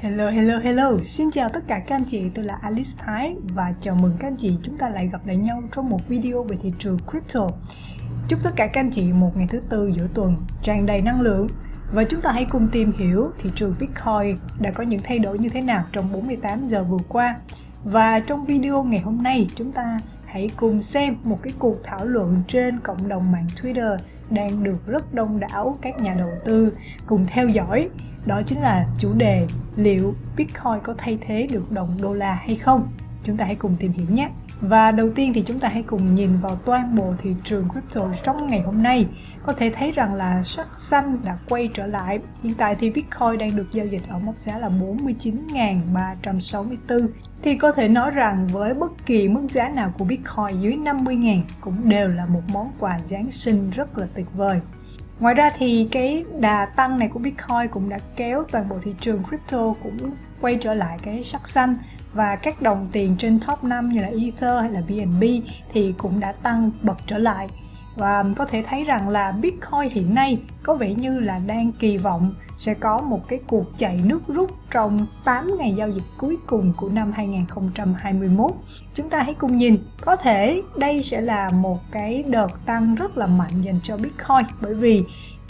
Hello, hello, hello. Xin chào tất cả các anh chị, tôi là Alice Thái và chào mừng các anh chị chúng ta lại gặp lại nhau trong một video về thị trường crypto. Chúc tất cả các anh chị một ngày thứ tư giữa tuần tràn đầy năng lượng và chúng ta hãy cùng tìm hiểu thị trường Bitcoin đã có những thay đổi như thế nào trong 48 giờ vừa qua. Và trong video ngày hôm nay chúng ta hãy cùng xem một cái cuộc thảo luận trên cộng đồng mạng Twitter đang được rất đông đảo các nhà đầu tư cùng theo dõi đó chính là chủ đề liệu Bitcoin có thay thế được đồng đô la hay không chúng ta hãy cùng tìm hiểu nhé và đầu tiên thì chúng ta hãy cùng nhìn vào toàn bộ thị trường crypto trong ngày hôm nay. Có thể thấy rằng là sắc xanh đã quay trở lại. Hiện tại thì Bitcoin đang được giao dịch ở mốc giá là 49.364. Thì có thể nói rằng với bất kỳ mức giá nào của Bitcoin dưới 50.000 cũng đều là một món quà Giáng sinh rất là tuyệt vời. Ngoài ra thì cái đà tăng này của Bitcoin cũng đã kéo toàn bộ thị trường crypto cũng quay trở lại cái sắc xanh. Và các đồng tiền trên top 5 như là Ether hay là BNB thì cũng đã tăng bật trở lại và có thể thấy rằng là Bitcoin hiện nay có vẻ như là đang kỳ vọng sẽ có một cái cuộc chạy nước rút trong 8 ngày giao dịch cuối cùng của năm 2021. Chúng ta hãy cùng nhìn, có thể đây sẽ là một cái đợt tăng rất là mạnh dành cho Bitcoin bởi vì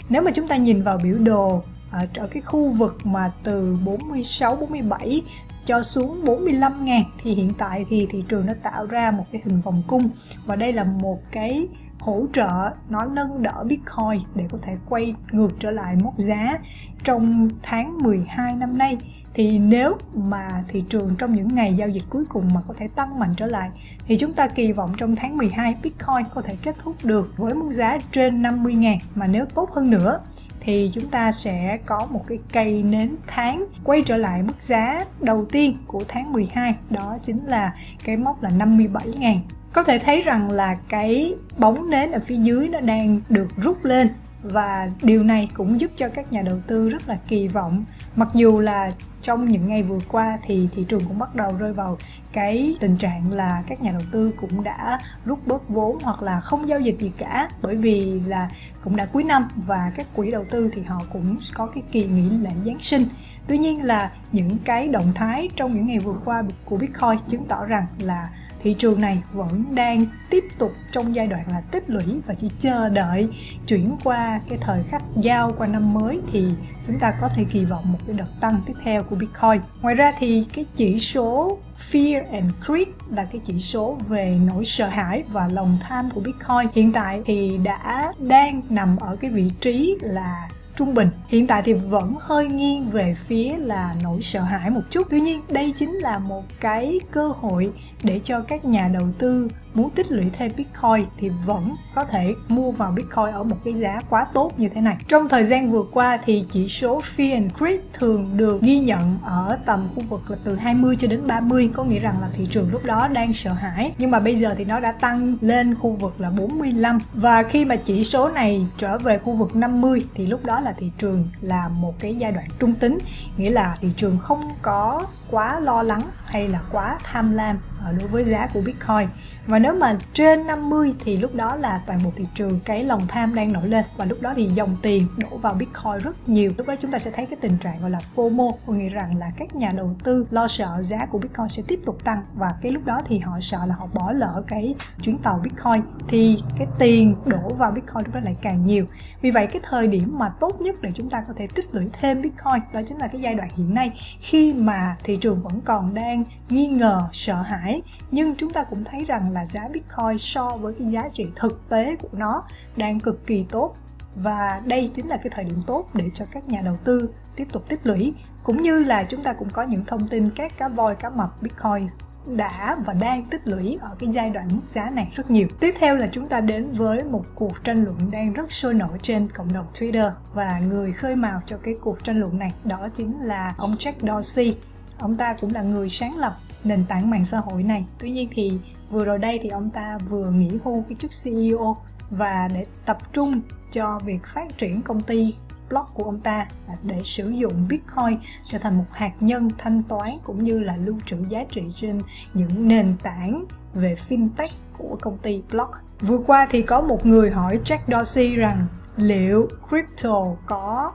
nếu mà chúng ta nhìn vào biểu đồ ở, ở cái khu vực mà từ 46 47 cho xuống 45 ngàn thì hiện tại thì thị trường nó tạo ra một cái hình vòng cung và đây là một cái hỗ trợ, nó nâng đỡ Bitcoin để có thể quay ngược trở lại mốc giá trong tháng 12 năm nay thì nếu mà thị trường trong những ngày giao dịch cuối cùng mà có thể tăng mạnh trở lại, thì chúng ta kỳ vọng trong tháng 12 Bitcoin có thể kết thúc được với mức giá trên 50 ngàn. Mà nếu tốt hơn nữa, thì chúng ta sẽ có một cái cây nến tháng quay trở lại mức giá đầu tiên của tháng 12 đó chính là cái mốc là 57 ngàn. Có thể thấy rằng là cái bóng nến ở phía dưới nó đang được rút lên và điều này cũng giúp cho các nhà đầu tư rất là kỳ vọng mặc dù là trong những ngày vừa qua thì thị trường cũng bắt đầu rơi vào cái tình trạng là các nhà đầu tư cũng đã rút bớt vốn hoặc là không giao dịch gì cả, bởi vì là cũng đã cuối năm và các quỹ đầu tư thì họ cũng có cái kỳ nghỉ lễ Giáng sinh. Tuy nhiên là những cái động thái trong những ngày vừa qua của Bitcoin chứng tỏ rằng là thị trường này vẫn đang tiếp tục trong giai đoạn là tích lũy và chỉ chờ đợi chuyển qua cái thời khắc giao qua năm mới thì chúng ta có thể kỳ vọng một cái đợt tăng tiếp theo của Bitcoin. Ngoài ra thì cái chỉ số Fear and Greed là cái chỉ số về nỗi sợ hãi và lòng tham của Bitcoin hiện tại thì đã đang nằm ở cái vị trí là trung bình. Hiện tại thì vẫn hơi nghiêng về phía là nỗi sợ hãi một chút. Tuy nhiên, đây chính là một cái cơ hội để cho các nhà đầu tư muốn tích lũy thêm Bitcoin thì vẫn có thể mua vào Bitcoin ở một cái giá quá tốt như thế này. Trong thời gian vừa qua thì chỉ số Fear and Greed thường được ghi nhận ở tầm khu vực là từ 20 cho đến 30 có nghĩa rằng là thị trường lúc đó đang sợ hãi, nhưng mà bây giờ thì nó đã tăng lên khu vực là 45 và khi mà chỉ số này trở về khu vực 50 thì lúc đó là thị trường là một cái giai đoạn trung tính, nghĩa là thị trường không có quá lo lắng hay là quá tham lam Ờ, đối với giá của Bitcoin. Và nếu mà trên 50 thì lúc đó là toàn bộ thị trường cái lòng tham đang nổi lên. Và lúc đó thì dòng tiền đổ vào Bitcoin rất nhiều. Lúc đó chúng ta sẽ thấy cái tình trạng gọi là FOMO. Có nghĩa rằng là các nhà đầu tư lo sợ giá của Bitcoin sẽ tiếp tục tăng. Và cái lúc đó thì họ sợ là họ bỏ lỡ cái chuyến tàu Bitcoin. Thì cái tiền đổ vào Bitcoin lúc đó lại càng nhiều. Vì vậy cái thời điểm mà tốt nhất để chúng ta có thể tích lũy thêm Bitcoin đó chính là cái giai đoạn hiện nay. Khi mà thị trường vẫn còn đang nghi ngờ, sợ hãi nhưng chúng ta cũng thấy rằng là giá Bitcoin so với cái giá trị thực tế của nó đang cực kỳ tốt và đây chính là cái thời điểm tốt để cho các nhà đầu tư tiếp tục tích lũy cũng như là chúng ta cũng có những thông tin các cá voi, cá mập Bitcoin đã và đang tích lũy ở cái giai đoạn mức giá này rất nhiều. Tiếp theo là chúng ta đến với một cuộc tranh luận đang rất sôi nổi trên cộng đồng Twitter và người khơi mào cho cái cuộc tranh luận này đó chính là ông Jack Dorsey. Ông ta cũng là người sáng lập nền tảng mạng xã hội này. Tuy nhiên thì vừa rồi đây thì ông ta vừa nghỉ hưu cái chức CEO và để tập trung cho việc phát triển công ty blog của ông ta để sử dụng Bitcoin trở thành một hạt nhân thanh toán cũng như là lưu trữ giá trị trên những nền tảng về fintech của công ty blog. Vừa qua thì có một người hỏi Jack Dorsey rằng liệu crypto có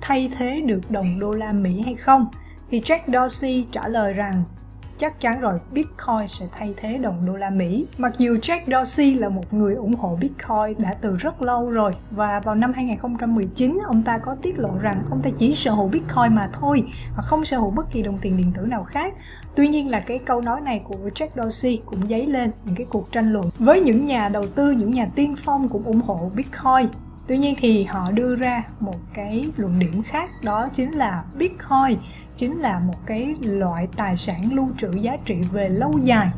thay thế được đồng đô la Mỹ hay không? thì Jack Dorsey trả lời rằng chắc chắn rồi Bitcoin sẽ thay thế đồng đô la Mỹ. Mặc dù Jack Dorsey là một người ủng hộ Bitcoin đã từ rất lâu rồi và vào năm 2019 ông ta có tiết lộ rằng ông ta chỉ sở hữu Bitcoin mà thôi và không sở hữu bất kỳ đồng tiền điện tử nào khác. Tuy nhiên là cái câu nói này của Jack Dorsey cũng dấy lên những cái cuộc tranh luận với những nhà đầu tư, những nhà tiên phong cũng ủng hộ Bitcoin Tuy nhiên thì họ đưa ra một cái luận điểm khác, đó chính là Bitcoin chính là một cái loại tài sản lưu trữ giá trị về lâu dài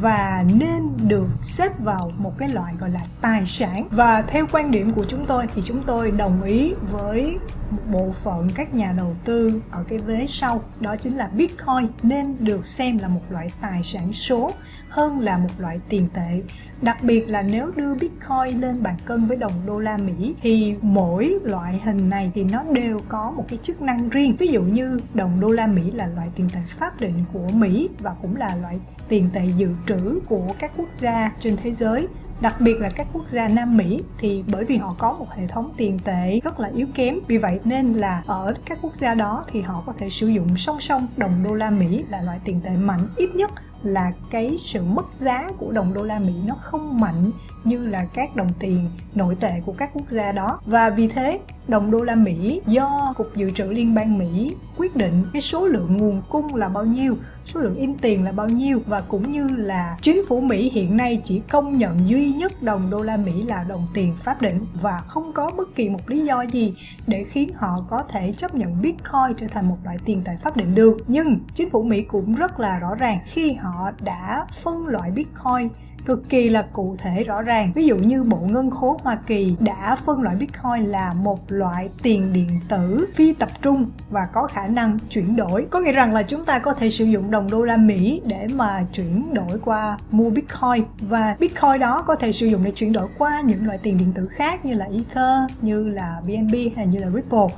và nên được xếp vào một cái loại gọi là tài sản. Và theo quan điểm của chúng tôi thì chúng tôi đồng ý với một bộ phận các nhà đầu tư ở cái vế sau, đó chính là bitcoin, nên được xem là một loại tài sản số hơn là một loại tiền tệ. Đặc biệt là nếu đưa bitcoin lên bàn cân với đồng đô la mỹ, thì mỗi loại hình này thì nó đều có một cái chức năng riêng. Ví dụ như đồng đô la mỹ là loại tiền tệ pháp định của mỹ và cũng là loại tiền tệ dự trữ của các quốc gia trên thế giới đặc biệt là các quốc gia Nam Mỹ thì bởi vì họ có một hệ thống tiền tệ rất là yếu kém, vì vậy nên là ở các quốc gia đó thì họ có thể sử dụng song song đồng đô la Mỹ là loại tiền tệ mạnh. Ít nhất là cái sự mất giá của đồng đô la Mỹ nó không mạnh như là các đồng tiền nội tệ của các quốc gia đó. Và vì thế đồng đô la Mỹ do cục dự trữ liên bang Mỹ quyết định cái số lượng nguồn cung là bao nhiêu, số lượng in tiền là bao nhiêu và cũng như là chính phủ Mỹ hiện nay chỉ công nhận duy nhất đồng đô la Mỹ là đồng tiền pháp định và không có bất kỳ một lý do gì để khiến họ có thể chấp nhận Bitcoin trở thành một loại tiền tệ pháp định được. Nhưng chính phủ Mỹ cũng rất là rõ ràng khi họ đã phân loại Bitcoin cực kỳ là cụ thể rõ ràng. Ví dụ như Bộ Ngân khố Hoa Kỳ đã phân loại Bitcoin là một loại tiền điện tử phi tập trung và có khả năng chuyển đổi. Có nghĩa rằng là chúng ta có thể sử dụng đồng đô la Mỹ để mà chuyển đổi qua mua Bitcoin và Bitcoin đó có thể sử dụng để chuyển đổi qua những loại tiền điện tử khác như là Ether, như là BNB hay như là Ripple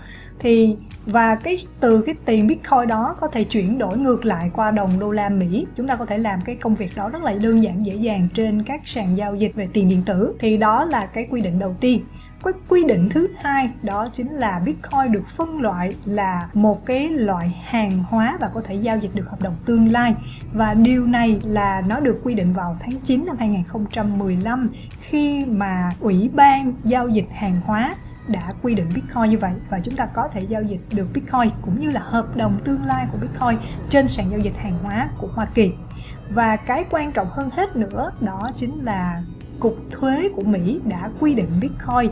thì, và cái, từ cái tiền bitcoin đó có thể chuyển đổi ngược lại qua đồng đô la mỹ. Chúng ta có thể làm cái công việc đó rất là đơn giản, dễ dàng trên các sàn giao dịch về tiền điện tử. Thì đó là cái quy định đầu tiên. Cái quy định thứ hai đó chính là bitcoin được phân loại là một cái loại hàng hóa và có thể giao dịch được hợp đồng tương lai. Và điều này là nó được quy định vào tháng 9 năm 2015 khi mà ủy ban giao dịch hàng hóa đã quy định Bitcoin như vậy và chúng ta có thể giao dịch được Bitcoin cũng như là hợp đồng tương lai của Bitcoin trên sàn giao dịch hàng hóa của Hoa Kỳ. Và cái quan trọng hơn hết nữa đó chính là cục thuế của Mỹ đã quy định Bitcoin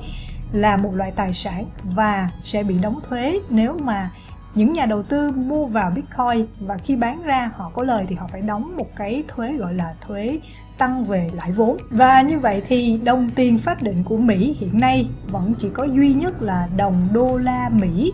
là một loại tài sản và sẽ bị đóng thuế nếu mà những nhà đầu tư mua vào Bitcoin và khi bán ra họ có lời thì họ phải đóng một cái thuế gọi là thuế tăng về lãi vốn. Và như vậy thì đồng tiền pháp định của Mỹ hiện nay vẫn chỉ có duy nhất là đồng đô la Mỹ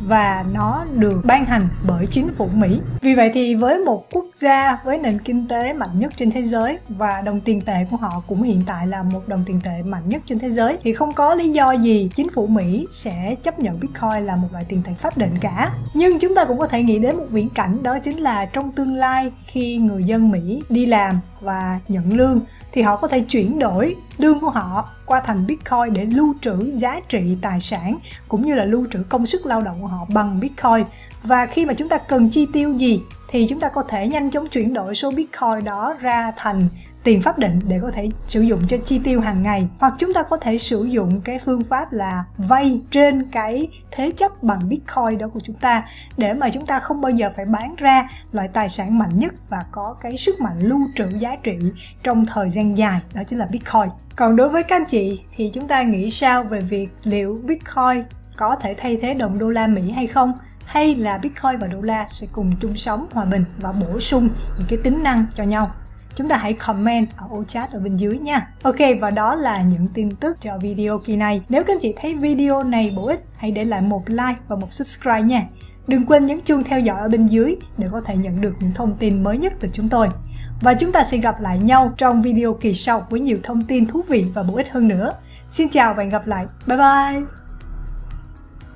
và nó được ban hành bởi chính phủ Mỹ. Vì vậy thì với một quốc gia với nền kinh tế mạnh nhất trên thế giới và đồng tiền tệ của họ cũng hiện tại là một đồng tiền tệ mạnh nhất trên thế giới, thì không có lý do gì chính phủ Mỹ sẽ chấp nhận Bitcoin là một loại tiền tệ pháp định cả. Nhưng chúng ta cũng có thể nghĩ đến một viễn cảnh, đó chính là trong tương lai khi người dân Mỹ đi làm và nhận lương, thì họ có thể chuyển đổi lương của họ qua thành Bitcoin để lưu trữ giá trị tài sản cũng như là lưu trữ công sức lao động của họ bằng Bitcoin. Và khi mà chúng ta cần chi tiêu gì thì chúng ta có thể nhanh chóng chuyển đổi số Bitcoin đó ra thành tiền pháp định để có thể sử dụng cho chi tiêu hàng ngày. Hoặc chúng ta có thể sử dụng cái phương pháp là vay trên cái thế chấp bằng bitcoin đó của chúng ta, để mà chúng ta không bao giờ phải bán ra loại tài sản mạnh nhất và có cái sức mạnh lưu trữ giá trị trong thời gian dài, đó chính là bitcoin. Còn đối với các anh chị thì chúng ta nghĩ sao về việc liệu bitcoin có thể thay thế đồng đô la mỹ hay không? Hay là bitcoin và đô la sẽ cùng chung sống, hòa bình và bổ sung những cái tính năng cho nhau? Chúng ta hãy comment ở ô chat ở bên dưới nha. Ok và đó là những tin tức cho video kỳ này. Nếu các anh chị thấy video này bổ ích, hãy để lại một like và một subscribe nha. Đừng quên nhấn chuông theo dõi ở bên dưới để có thể nhận được những thông tin mới nhất từ chúng tôi. Và chúng ta sẽ gặp lại nhau trong video kỳ sau với nhiều thông tin thú vị và bổ ích hơn nữa. Xin chào và hẹn gặp lại. Bye bye!